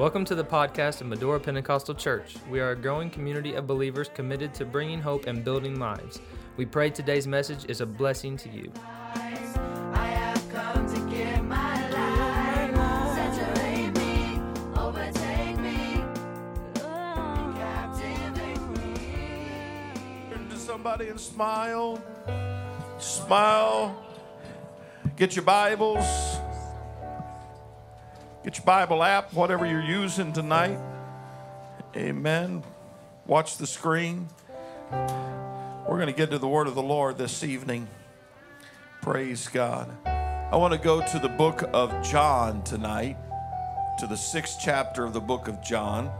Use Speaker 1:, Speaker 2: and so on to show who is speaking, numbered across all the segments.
Speaker 1: Welcome to the podcast of Medora Pentecostal Church. We are a growing community of believers committed to bringing hope and building lives. We pray today's message is a blessing to you.
Speaker 2: Somebody and smile. Smile. Get your Bibles. Get your Bible app, whatever you're using tonight. Amen. Watch the screen. We're going to get to the word of the Lord this evening. Praise God. I want to go to the book of John tonight, to the sixth chapter of the book of John.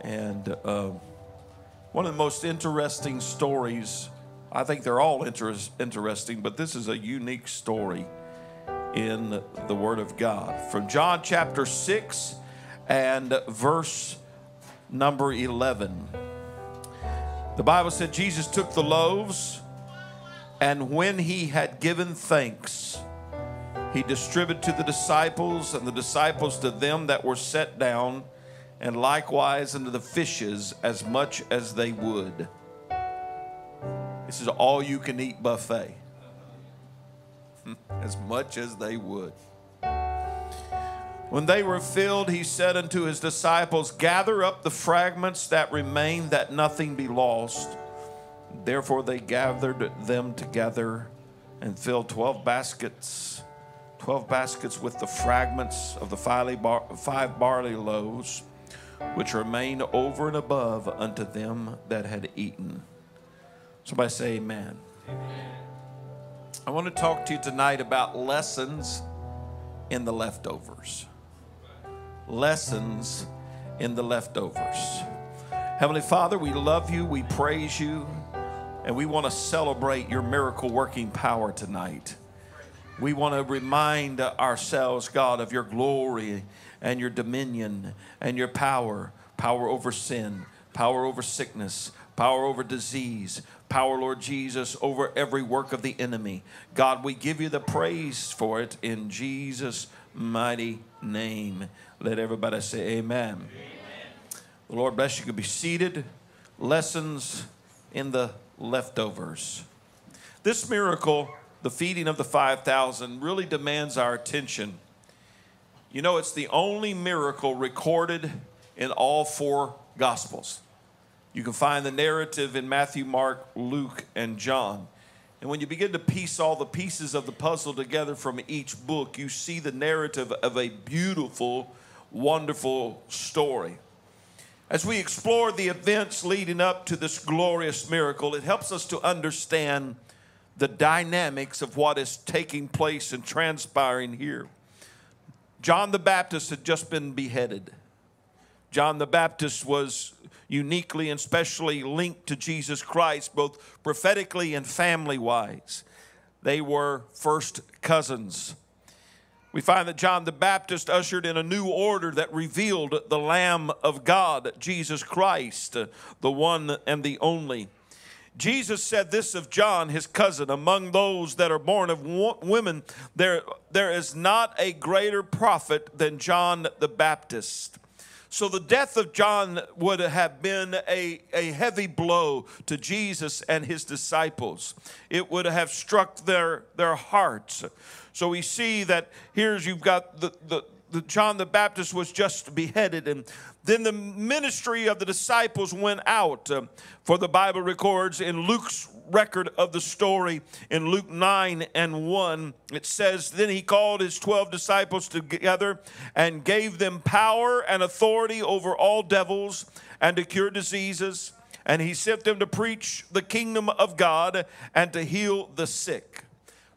Speaker 2: And uh, one of the most interesting stories, I think they're all inter- interesting, but this is a unique story in the Word of God. From John chapter 6 and verse number 11. The Bible said Jesus took the loaves, and when he had given thanks, he distributed to the disciples, and the disciples to them that were set down, and likewise unto the fishes as much as they would. This is all you can eat buffet. As much as they would. When they were filled, he said unto his disciples, Gather up the fragments that remain, that nothing be lost. Therefore they gathered them together and filled twelve baskets, twelve baskets with the fragments of the five barley loaves, which remained over and above unto them that had eaten. Somebody say amen. I want to talk to you tonight about lessons in the leftovers. Lessons in the leftovers. Heavenly Father, we love you, we praise you, and we want to celebrate your miracle working power tonight. We want to remind ourselves, God, of your glory and your dominion and your power power over sin, power over sickness, power over disease, power, Lord Jesus, over every work of the enemy. God, we give you the praise for it in Jesus' mighty name. Let everybody say amen. The Lord bless you. You be seated. Lessons in the leftovers. This miracle, the feeding of the 5,000, really demands our attention. You know, it's the only miracle recorded in all four Gospels. You can find the narrative in Matthew, Mark, Luke, and John. And when you begin to piece all the pieces of the puzzle together from each book, you see the narrative of a beautiful, wonderful story. As we explore the events leading up to this glorious miracle, it helps us to understand the dynamics of what is taking place and transpiring here. John the Baptist had just been beheaded. John the Baptist was uniquely and specially linked to Jesus Christ, both prophetically and family wise. They were first cousins. We find that John the Baptist ushered in a new order that revealed the Lamb of God, Jesus Christ, the one and the only. Jesus said this of John, his cousin, among those that are born of women, there, there is not a greater prophet than John the Baptist. So the death of John would have been a, a heavy blow to Jesus and his disciples. It would have struck their, their hearts. So we see that here's you've got the, the, John the Baptist was just beheaded, and then the ministry of the disciples went out. uh, for the Bible records in Luke's record of the story in Luke 9 and 1, it says, Then he called his 12 disciples together and gave them power and authority over all devils and to cure diseases. And he sent them to preach the kingdom of God and to heal the sick.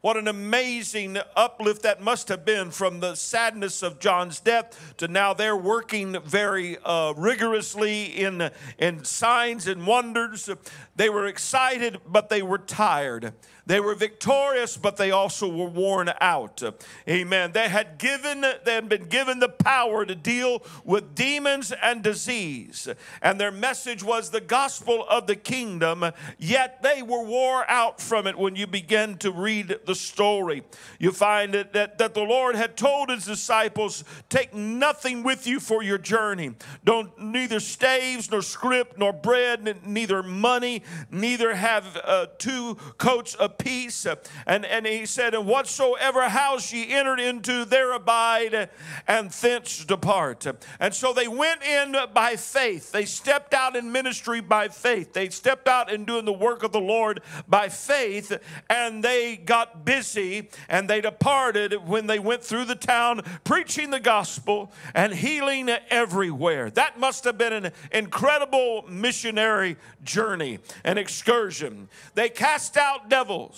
Speaker 2: What an amazing uplift that must have been from the sadness of John's death to now they're working very uh, rigorously in, in signs and wonders. They were excited, but they were tired. They were victorious, but they also were worn out. Amen. They had given, they had been given the power to deal with demons and disease. And their message was the gospel of the kingdom, yet they were wore out from it when you begin to read the story. You find that, that, that the Lord had told his disciples, take nothing with you for your journey. Don't neither staves nor scrip nor bread, neither money, neither have uh, two coats of peace. And, and he said, and whatsoever house ye entered into, there abide, and thence depart. And so they went in by faith. They stepped out in ministry by faith. They stepped out in doing the work of the Lord by faith, and they got busy and they departed when they went through the town preaching the gospel and healing everywhere. That must have been an incredible missionary journey, an excursion. They cast out devils.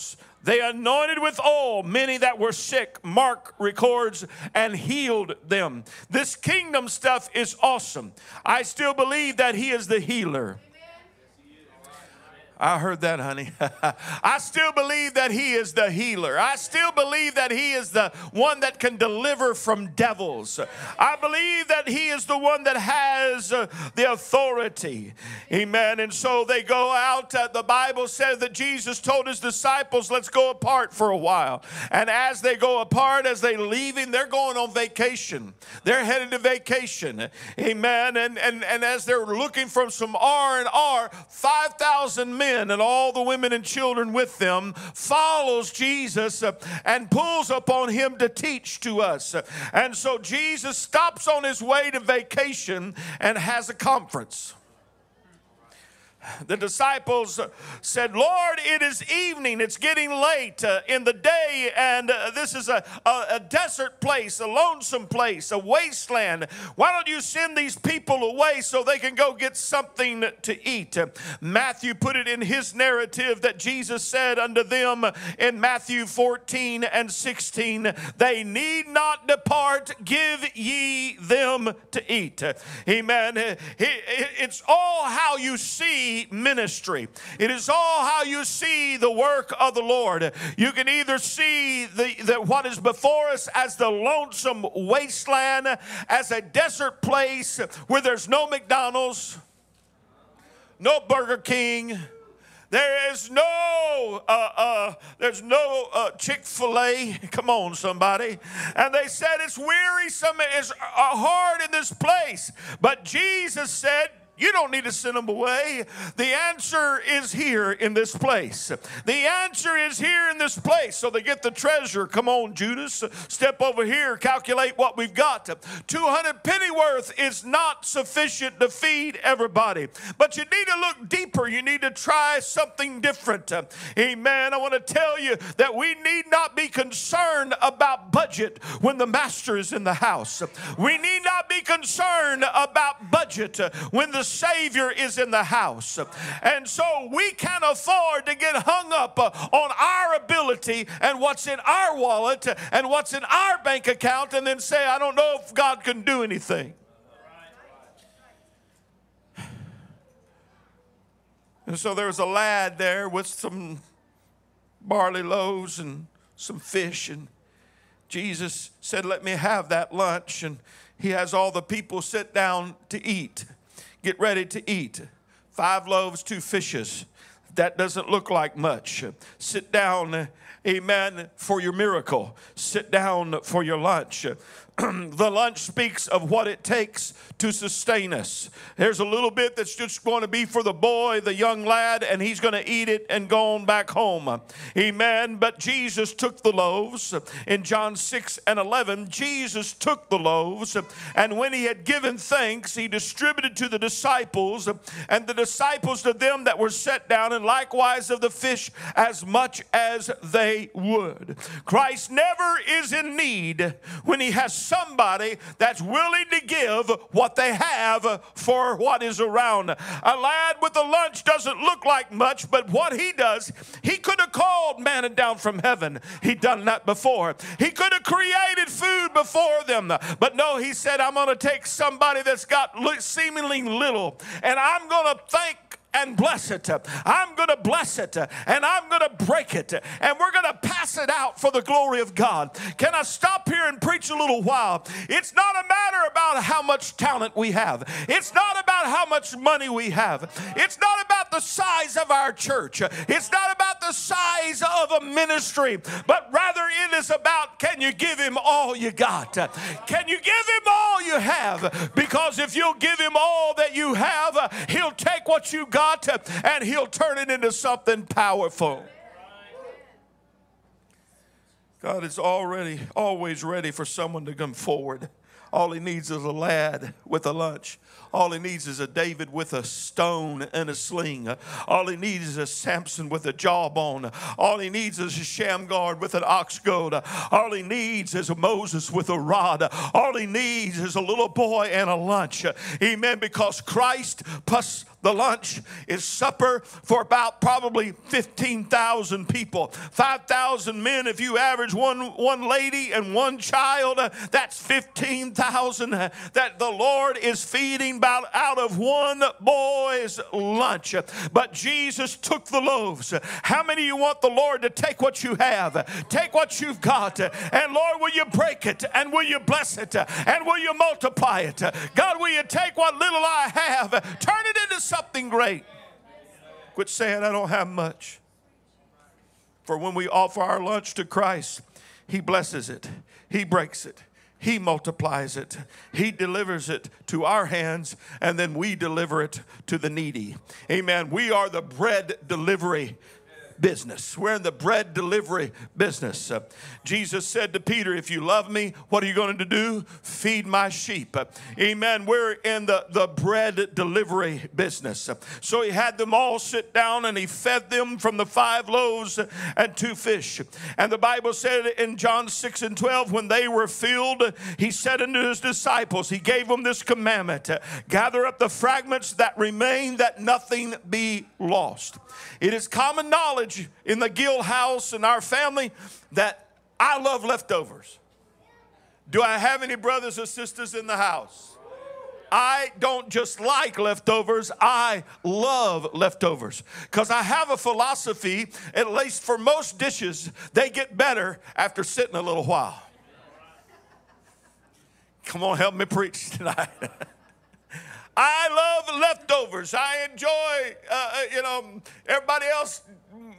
Speaker 2: They anointed with oil many that were sick, Mark records, and healed them. This kingdom stuff is awesome. I still believe that He is the healer. I heard that, honey. I still believe that He is the healer. I still believe that He is the one that can deliver from devils. I believe that He is the one that has uh, the authority. Amen. And so they go out. Uh, the Bible says that Jesus told His disciples, let's go apart for a while. And as they go apart, as they leaving, they're going on vacation. They're headed to vacation. Amen. And, and, and as they're looking from some R and R, 5,000 men men and all the women and children with them follows Jesus uh, and pulls upon him to teach to us. And so Jesus stops on his way to vacation and has a conference the disciples said, Lord, it is evening. It's getting late uh, in the day, and uh, this is a, a, a, desert place, a lonesome place, a wasteland. Why don't you send these people away so they can go get something to eat? Matthew put it in his narrative that Jesus said unto them in Matthew 14 and 16, They need not depart, give ye them to eat. Amen. It's all how you see ministry. It is all how you see the work of the Lord. You can either see the, the what is before us as the lonesome wasteland, as a desert place where there's no McDonald's, no Burger King. There is no, uh, uh, there's no uh, Chick Fil A. Come on, somebody. And they said it's wearisome, it's uh, hard in this place. But Jesus said, you don't need to send them away. The answer is here in this place. The answer is here in this place. So they get the treasure. Come on, Judas. Step over here, calculate what we've got. 200 penny worth is not sufficient to feed everybody. But you need to look deeper. You need to try something different. Amen. I want to tell you that we need not be concerned about budget when the master is in the house. We need not be concerned about budget when the Savior is in the house. And so we can't afford to get hung up on our ability and what's in our wallet and what's in our bank account and then say, I don't know if God can do anything. And so there was a lad there with some barley loaves and some fish. And Jesus said, Let me have that lunch. And he has all the people sit down to eat get ready to eat. Five loaves, two fishes. That doesn't look like much. Sit down, amen, for your miracle. Sit down for your lunch. the lunch speaks of what it takes to sustain us. There's a little bit that's just going to be for the boy, the young lad, and he's going to eat it and go on back home. Amen. But Jesus took the loaves. In John 6 and 11, Jesus took the loaves, and when he had given thanks, he distributed to the disciples, and the disciples to them that were set down, and likewise of the fish as much as they would. Christ never is in need when he has somebody that's willing to give what they have for what is around. A lad with a lunch doesn't look like much, but what he does, he could have called manna down from heaven. He'd done that before. He could have created food before them, but no, he said, I'm going to take somebody that's got seemingly little, and I'm going to thank and bless it. I'm going to bless it and I'm going to break it and we're going to pass it out for the glory of God. Can I stop here and preach a little while? It's not a matter about how much talent we have, it's not about how much money we have, it's not about the size of our church, it's not about size of a ministry, but rather it is about can you give Him all you got? Can you give Him all you have? Because if you'll give Him all that you have, He'll take what you got and He'll turn it into something powerful. God is already, always ready for someone to come forward. All he needs is a lad with a lunch. All he needs is a David with a stone and a sling. All he needs is a Samson with a jawbone. All he needs is a Shamgar with an ox goad. All he needs is a Moses with a rod. All he needs is a little boy and a lunch. Amen. Because Christ plus the lunch is supper for about probably 15,000 people. 5,000 men, if you average one, one lady and one child, uh, that's 15,000 uh, that the Lord is feeding about out of one boy's lunch. But Jesus took the loaves. How many of you want the Lord to take what you have, take what you've got, and Lord, will you break it and will you bless it and will you multiply it? God, will you take what little I have, turn it into something great? Quit saying I don't have much. For when we offer our lunch to Christ, He blesses it, He breaks it, He multiplies it, He delivers it to our hands, and then we deliver it to the needy. Amen. We are the bread delivery business. We're in the bread delivery business. Uh, Jesus said to Peter, If you love me, what are you going to do? Feed my sheep. Uh, amen. We're in the, the bread delivery business. Uh, so he had them all sit down and he fed them from the five loaves and two fish. And the Bible said in John 6 and 12, when they were filled, he said unto his disciples, He gave them this commandment gather up the fragments that remain, that nothing be lost. It is common knowledge in the Gill house and our family that I love leftovers. Do I have any brothers or sisters in the house? I don't just like leftovers, I love leftovers. Because I have a philosophy, at least for most dishes, they get better after sitting a little while. Come on, help me preach tonight. I love leftovers. I enjoy, uh, uh, you know, everybody else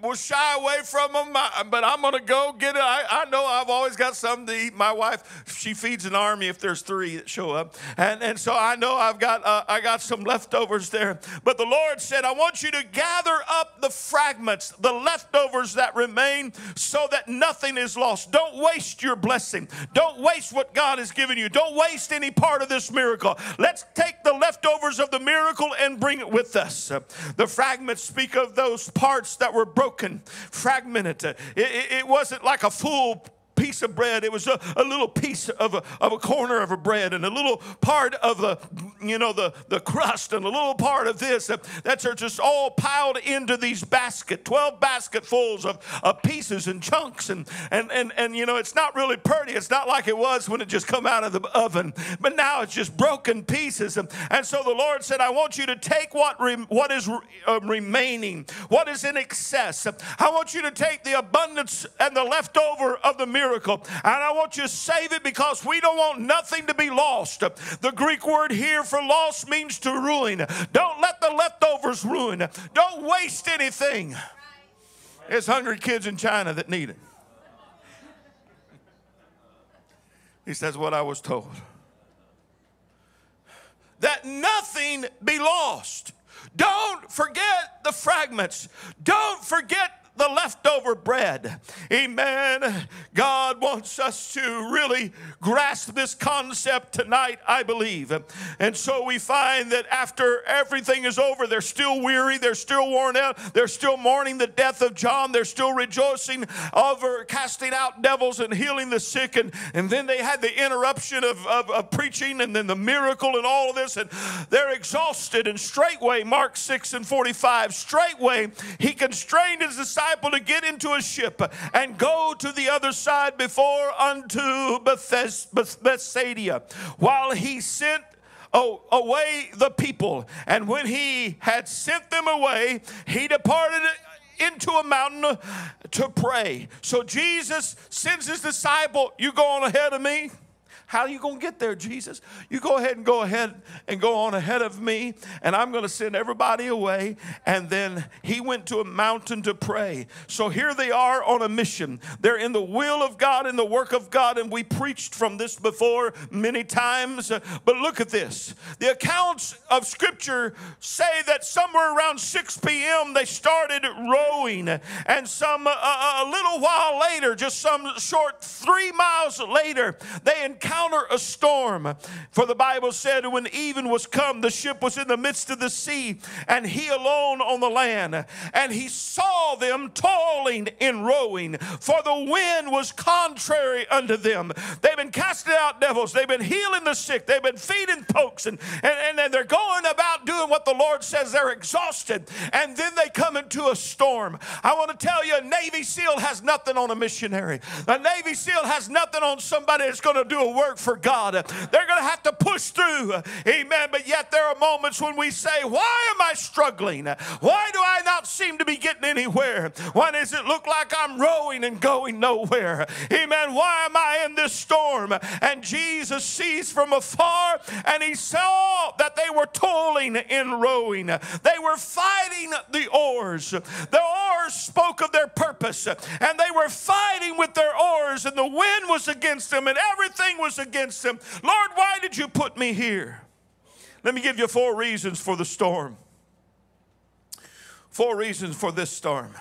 Speaker 2: will shy away from them, but I'm going to go get it. I, I, know I've always got something to eat. My wife, she feeds an army if there's three that show up. And, and so I know I've got, uh, I got some leftovers there. But the Lord said, I want you to gather up the fragments, the leftovers that remain, so that nothing is lost. Don't waste your blessing. Don't waste what God has given you. Don't waste any part of this miracle. Let's take the leftovers of the miracle and bring it with us. The fragments speak of those parts that were broken broken, fragmented. It, it, it wasn't like a full piece of bread. It was a, a little piece of a, of a corner of a bread and a little part of the, you know, the, the crust and a little part of this. That's just all piled into these baskets, 12 basketfuls of, of pieces and chunks. And, and, and, and, you know, it's not really pretty. It's not like it was when it just come out of the oven. But now it's just broken pieces. And, and so the Lord said, I want you to take what, re, what is re, uh, remaining, what is in excess. I want you to take the abundance and the leftover of the miracle miracle. And I want you to save it because we don't want nothing to be lost. The Greek word here for lost means to ruin. Don't let the leftovers ruin. Don't waste anything. There's hungry kids in China that need it. He says, What I was told. That nothing be lost. Don't forget the fragments. Don't forget the leftover bread. Amen. God wants us to really grasp this concept tonight, I believe. And so we find that after everything is over, they're still weary, they're still worn out, they're still mourning the death of John, they're still rejoicing over casting out devils and healing the sick. And, and then they had the interruption of, of, of preaching and then the miracle and all of this. And they're exhausted. And straightway, Mark 6 and 45, straightway, he constrained his disciples disciple to get into a ship and go to the other side before unto Bethsaida, while he sent away the people. And when he had sent them away, he departed into a mountain to pray. So Jesus sends his disciple, You go on ahead of me. How are you going to get there, Jesus? You go ahead and go ahead and go on ahead of me, and I'm going to send everybody away. And then he went to a mountain to pray. So here they are on a mission. They're in the will of God, and the work of God, and we preached from this before many times. But look at this. The accounts of Scripture say that somewhere around 6 p.m. they started rowing, and some uh, a little while later, just some short three miles later, they encountered a storm. For the Bible said, when even was come, the ship was in the midst of the sea, and he alone on the land. And he saw them toiling in rowing, for the wind was contrary unto them. They've been casting out devils, they've been healing the sick, they've been feeding folks, and, and, and they're going about doing what the Lord says. They're exhausted, and then they come into a storm. I want to tell you, a Navy SEAL has nothing on a missionary. A Navy SEAL has nothing on somebody that's going to do a work for God. They're going to have to push through. Amen. But yet there are moments when we say, Why am I struggling? Why do I not seem to be getting anywhere? Why does it look like I'm rowing and going nowhere? Amen. Why am I in this storm? And Jesus sees from afar and he saw that they were toiling in rowing. They were fighting the oars. The oars spoke of their purpose and they were fighting with their oars and the wind was against them and everything was against them. Lord, why did you put me here? Let me give you four reasons for the storm. Four reasons for this storm.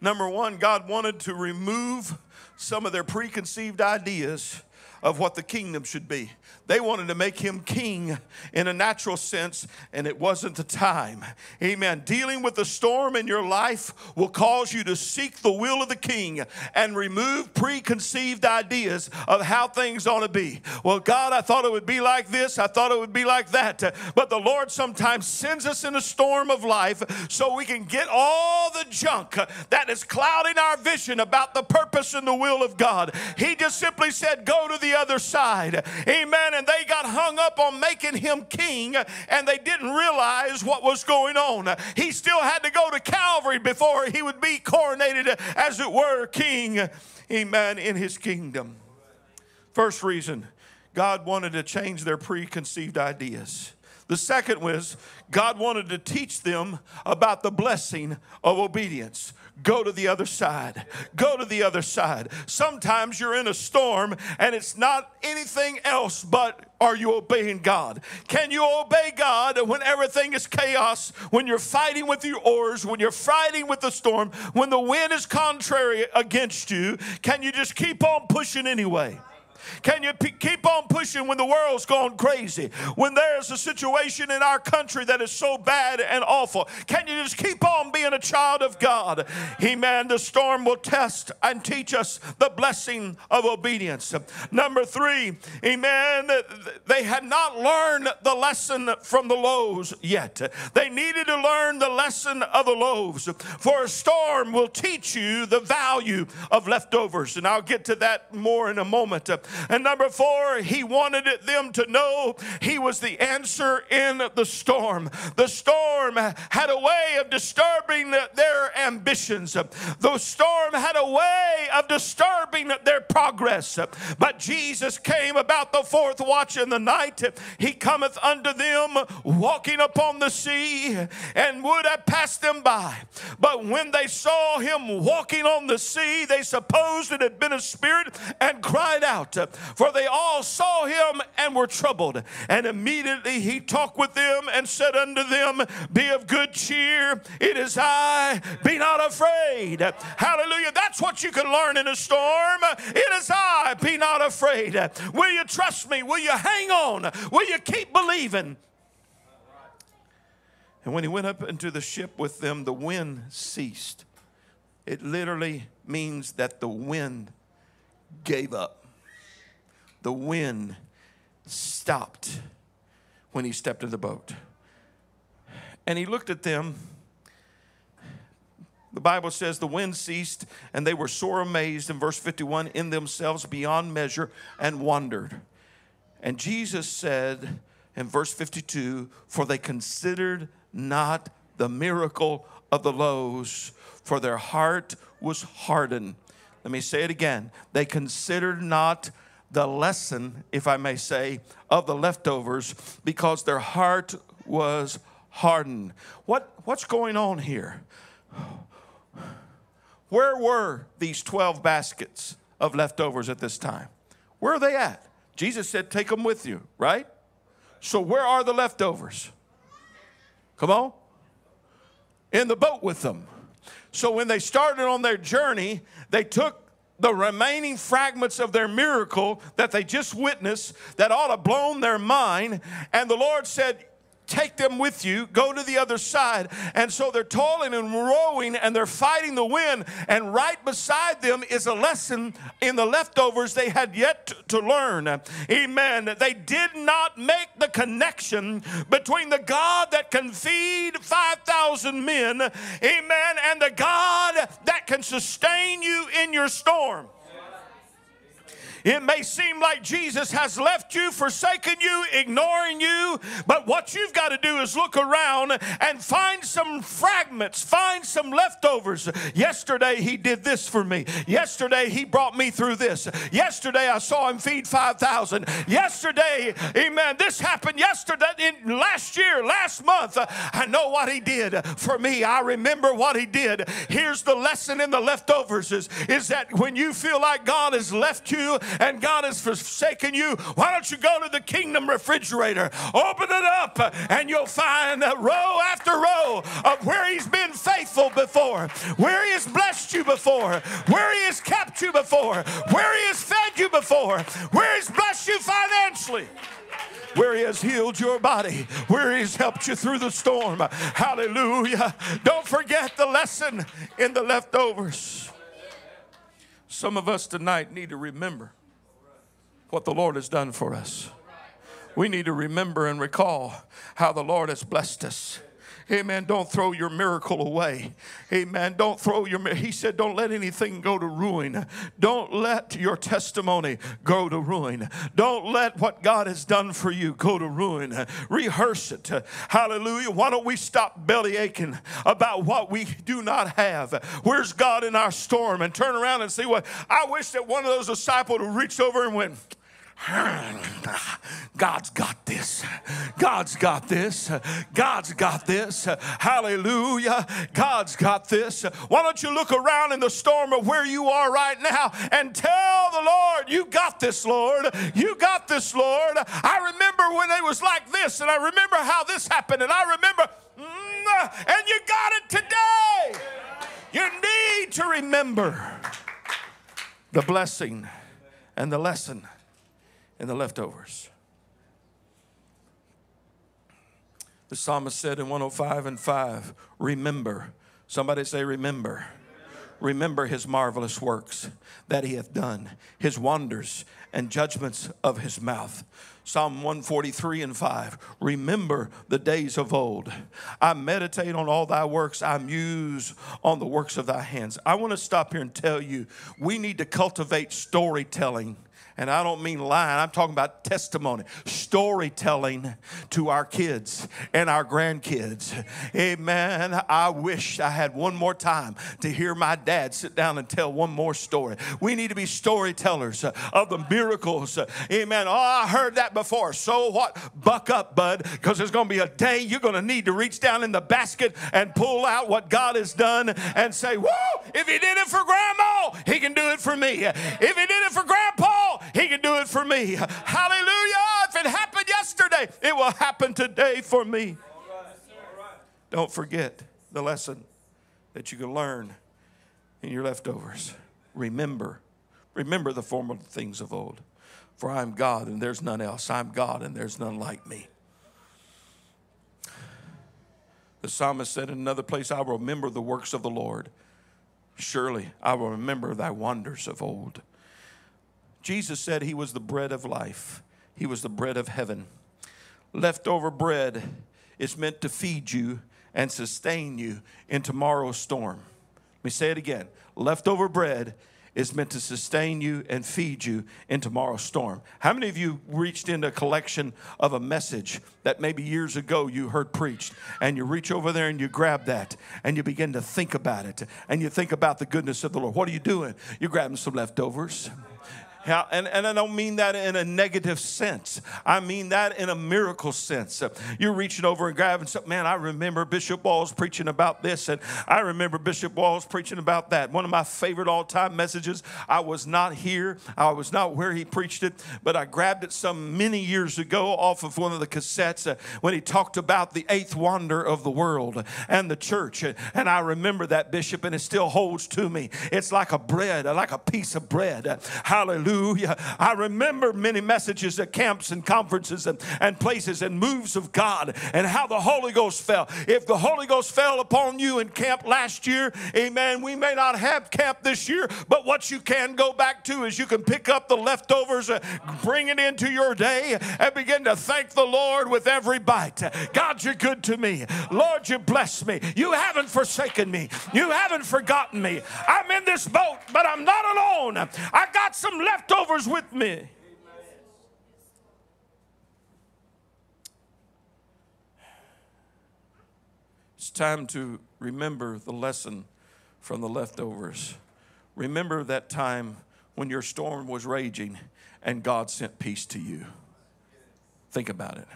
Speaker 2: Number one, God wanted to remove some of their preconceived ideas of what the kingdom should be. They wanted to make him king in a natural sense, and it wasn't the time. Amen. Dealing with the storm in your life will cause you to seek the will of the king and remove preconceived ideas of how things ought to be. Well, God, I thought it would be like this, I thought it would be like that. But the Lord sometimes sends us in a storm of life so we can get all the junk that is clouding our vision about the purpose and the will of God. He just simply said, Go to the other side. Amen. And they got hung up on making him king and they didn't realize what was going on. He still had to go to Calvary before he would be coronated, as it were, king. Amen. In his kingdom. First reason God wanted to change their preconceived ideas. The second was God wanted to teach them about the blessing of obedience. Go to the other side. Go to the other side. Sometimes you're in a storm and it's not anything else but are you obeying God? Can you obey God when everything is chaos, when you're fighting with your oars, when you're fighting with the storm, when the wind is contrary against you? Can you just keep on pushing anyway? Can you p- keep on pushing when the world's gone crazy? When there's a situation in our country that is so bad and awful? Can you just keep on being a child of God? Amen. The storm will test and teach us the blessing of obedience. Number three, amen. They had not learned the lesson from the loaves yet. They needed to learn the lesson of the loaves. For a storm will teach you the value of leftovers. And I'll get to that more in a moment. And number four, he wanted them to know he was the answer in the storm. The storm had a way of disturbing their ambitions, the storm had a way of disturbing their progress. But Jesus came about the fourth watch in the night. He cometh unto them walking upon the sea and would have passed them by. But when they saw him walking on the sea, they supposed it had been a spirit and cried out for they all saw him and were troubled. And immediately he talked with them and said unto them, Be of good cheer, it is I, be not afraid. Hallelujah. That's what you can learn in a storm. It is I, be not afraid. Will you trust me? Will you hang on? Will you keep believing? And when he went up into the ship with them, the wind ceased. It literally means that the wind gave up the wind stopped when he stepped in the boat. And he looked at them. The Bible says the wind ceased and they were sore amazed in verse 51 in themselves beyond measure and wondered. And Jesus said in verse 52 For they considered not the miracle of the loaves, for their heart was hardened. Let me say it again. They considered not the lesson, if I may say, of the leftovers because their heart was hardened. What, what's going on here? Where were these 12 baskets of leftovers at this time? Where are they at? Jesus said, Take them with you, right? So, where are the leftovers? Come on. In the boat with them. So, when they started on their journey, they took the remaining fragments of their miracle that they just witnessed that ought to blown their mind. And the Lord said, Take them with you, go to the other side. And so they're toiling and rowing and they're fighting the wind. And right beside them is a lesson in the leftovers they had yet to learn. Amen. They did not make the connection between the God that can feed 5,000 men, amen, and the God that can sustain you in your storm. It may seem like Jesus has left you, forsaken you, ignoring you, but what you've got to do is look around and find some fragments, find some leftovers. Yesterday, he did this for me. Yesterday, he brought me through this. Yesterday, I saw him feed 5,000. Yesterday, amen, this happened yesterday, in last year, last month. I know what he did for me. I remember what he did. Here's the lesson in the leftovers is, is that when you feel like God has left you and God has forsaken you, why don't you go to the kingdom refrigerator, open it up, and you'll find row after row of where He's been faithful before, where He has blessed you before, where He has kept you before, where He has fed you before, where He's blessed you financially where He has healed your body, where He's helped you through the storm. Hallelujah. Don't forget the lesson in the leftovers. Some of us tonight need to remember what the Lord has done for us. We need to remember and recall how the Lord has blessed us. Amen. Don't throw your miracle away. Amen. Don't throw your. He said, "Don't let anything go to ruin. Don't let your testimony go to ruin. Don't let what God has done for you go to ruin. Rehearse it. Hallelujah. Why don't we stop belly aching about what we do not have? Where's God in our storm? And turn around and see what. I wish that one of those disciples would reach over and went. God's got this. God's got this. God's got this. Hallelujah. God's got this. Why don't you look around in the storm of where you are right now and tell the Lord, You got this, Lord. You got this, Lord. I remember when it was like this, and I remember how this happened, and I remember, mm, and you got it today. You need to remember the blessing and the lesson and the leftovers. The psalmist said in 105 and 5, Remember. Somebody say, Remember. Remember his marvelous works that he hath done, his wonders and judgments of his mouth. Psalm 143 and 5. Remember the days of old. I meditate on all thy works. I muse on the works of thy hands. I want to stop here and tell you we need to cultivate storytelling and I don't mean lying, I'm talking about testimony, storytelling to our kids and our grandkids. Amen. I wish I had one more time to hear my dad sit down and tell one more story. We need to be storytellers of the miracles. Amen. Oh, I heard that before. So what? Buck up, bud, because there's going to be a day you're going to need to reach down in the basket and pull out what God has done and say, Whoa, if he did it for grandma, he can do it for me. If he did it for grandpa, he can do it for me. Hallelujah. If it happened yesterday, it will happen today for me. Don't forget the lesson that you can learn in your leftovers. Remember, remember the former things of old. For I am God and there's none else. I'm God and there's none like me. The psalmist said in another place, I will remember the works of the Lord. Surely I will remember thy wonders of old. Jesus said he was the bread of life, he was the bread of heaven. Leftover bread is meant to feed you and sustain you in tomorrow's storm. Let me say it again. Leftover bread is meant to sustain you and feed you in tomorrow's storm. How many of you reached into a collection of a message that maybe years ago you heard preached, and you reach over there and you grab that and you begin to think about it, and you think about the goodness of the Lord? What are you doing? You're grabbing some leftovers. Yeah, and, and I don't mean that in a negative sense. I mean that in a miracle sense. You're reaching over and grabbing something. Man, I remember Bishop Walls preaching about this, and I remember Bishop Walls preaching about that. One of my favorite all time messages. I was not here, I was not where he preached it, but I grabbed it some many years ago off of one of the cassettes uh, when he talked about the eighth wonder of the world and the church. And I remember that, Bishop, and it still holds to me. It's like a bread, like a piece of bread. Hallelujah. I remember many messages at camps and conferences and, and places and moves of God and how the Holy Ghost fell. If the Holy Ghost fell upon you in camp last year, amen, we may not have camp this year, but what you can go back to is you can pick up the leftovers, uh, bring it into your day, and begin to thank the Lord with every bite. God, you're good to me. Lord, you bless me. You haven't forsaken me. You haven't forgotten me. I'm in this boat, but I'm not alone. I got some leftovers with me. It's time to remember the lesson from the leftovers. Remember that time when your storm was raging and God sent peace to you. Think about it.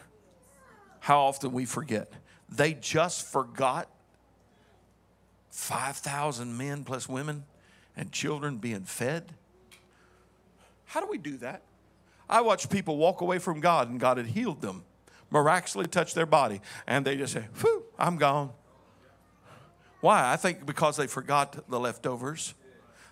Speaker 2: How often we forget. They just forgot 5,000 men plus women and children being fed. How do we do that? I watch people walk away from God and God had healed them, miraculously touched their body, and they just say, Whew, I'm gone. Why? I think because they forgot the leftovers.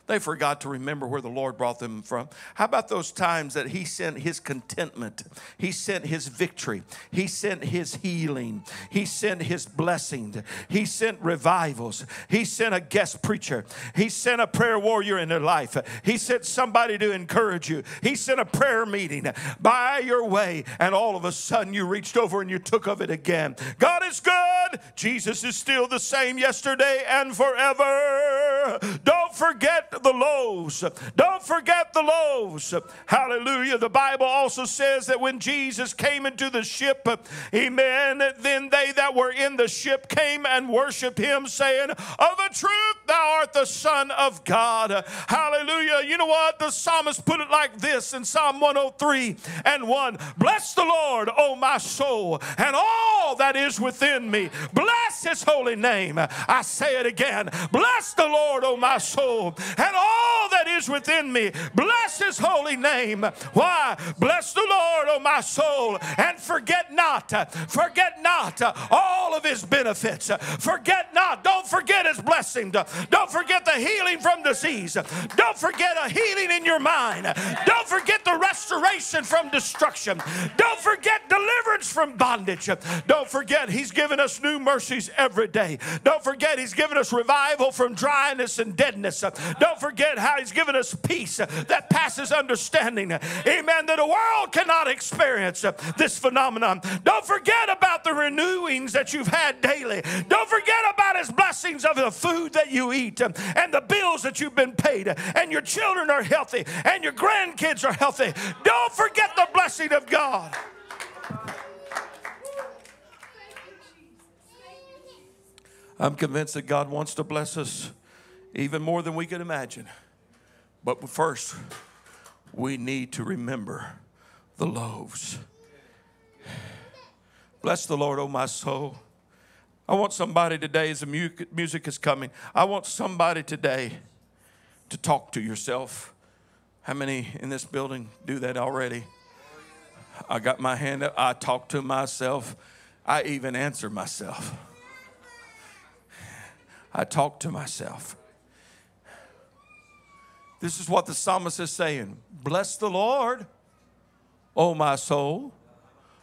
Speaker 2: They forgot to remember where the Lord brought them from. How about those times that He sent His contentment? He sent His victory. He sent His healing. He sent His blessing. He sent revivals. He sent a guest preacher. He sent a prayer warrior in their life. He sent somebody to encourage you. He sent a prayer meeting by your way, and all of a sudden you reached over and you took of it again. God is good. Jesus is still the same yesterday and forever. Don't forget the loaves. Don't forget the loaves. Hallelujah. The Bible also says that when Jesus came into the ship, amen, then they that were in the ship came and worshiped him, saying, Of a truth, thou art the Son of God. Hallelujah. You know what? The psalmist put it like this in Psalm 103 and 1 Bless the Lord, O my soul, and all that is within me. Bless his holy name. I say it again. Bless the Lord, O my soul, and all that is within me. Bless his holy name. Why? Bless the Lord, O my soul, and forget not, forget not all of his benefits. Forget not, don't forget his blessing. Don't forget the healing from disease. Don't forget a healing in your mind. Don't forget the restoration from destruction. Don't forget deliverance from bondage. Don't forget he's given us new mercies every day. Don't forget he's given us revival from dryness and deadness. Don't forget how he's given us peace that passes understanding. Amen. That the world cannot experience this phenomenon. Don't forget about the renewings that you've had daily. Don't forget about his blessings of the food that you eat and the bills that you've been paid and your children are healthy and your grandkids are healthy. Don't forget the blessing of God. I'm convinced that God wants to bless us even more than we could imagine. But first, we need to remember the loaves. Bless the Lord, oh my soul. I want somebody today, as the music is coming, I want somebody today to talk to yourself. How many in this building do that already? I got my hand up. I talk to myself. I even answer myself. I talk to myself. This is what the psalmist is saying Bless the Lord, oh my soul.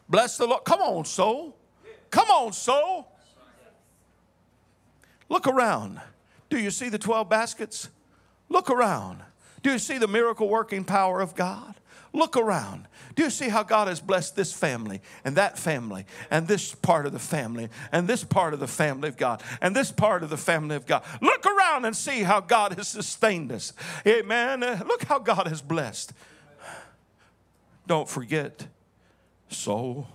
Speaker 2: Bless the Lord. Come on, soul. Come on, soul. Look around. Do you see the 12 baskets? Look around. Do you see the miracle working power of God? Look around. Do you see how God has blessed this family and that family and this part of the family and this part of the family of God and this part of the family of God? Look around and see how God has sustained us. Amen. Uh, Look how God has blessed. Don't forget, soul.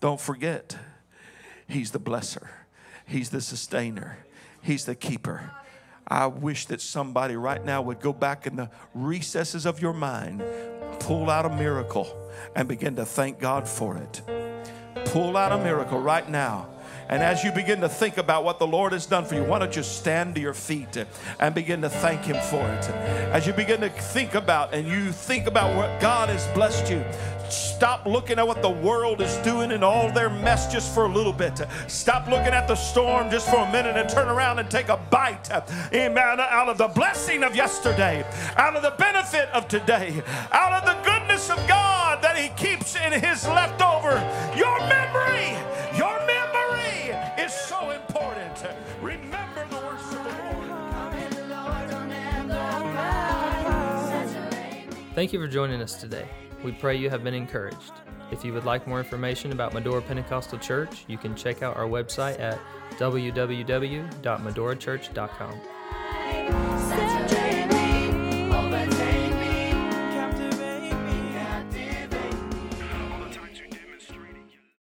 Speaker 2: Don't forget, He's the blesser, He's the sustainer, He's the keeper. I wish that somebody right now would go back in the recesses of your mind, pull out a miracle, and begin to thank God for it. Pull out a miracle right now. And as you begin to think about what the Lord has done for you, why don't you stand to your feet and begin to thank Him for it? As you begin to think about and you think about what God has blessed you, stop looking at what the world is doing and all their mess just for a little bit. Stop looking at the storm just for a minute and turn around and take a bite, amen, out of the blessing of yesterday, out of the benefit of today, out of the goodness of God that He keeps in His leftover. Your memory,
Speaker 1: Thank you for joining us today. We pray you have been encouraged. If you would like more information about Medora Pentecostal Church, you can check out our website at www.medorachurch.com.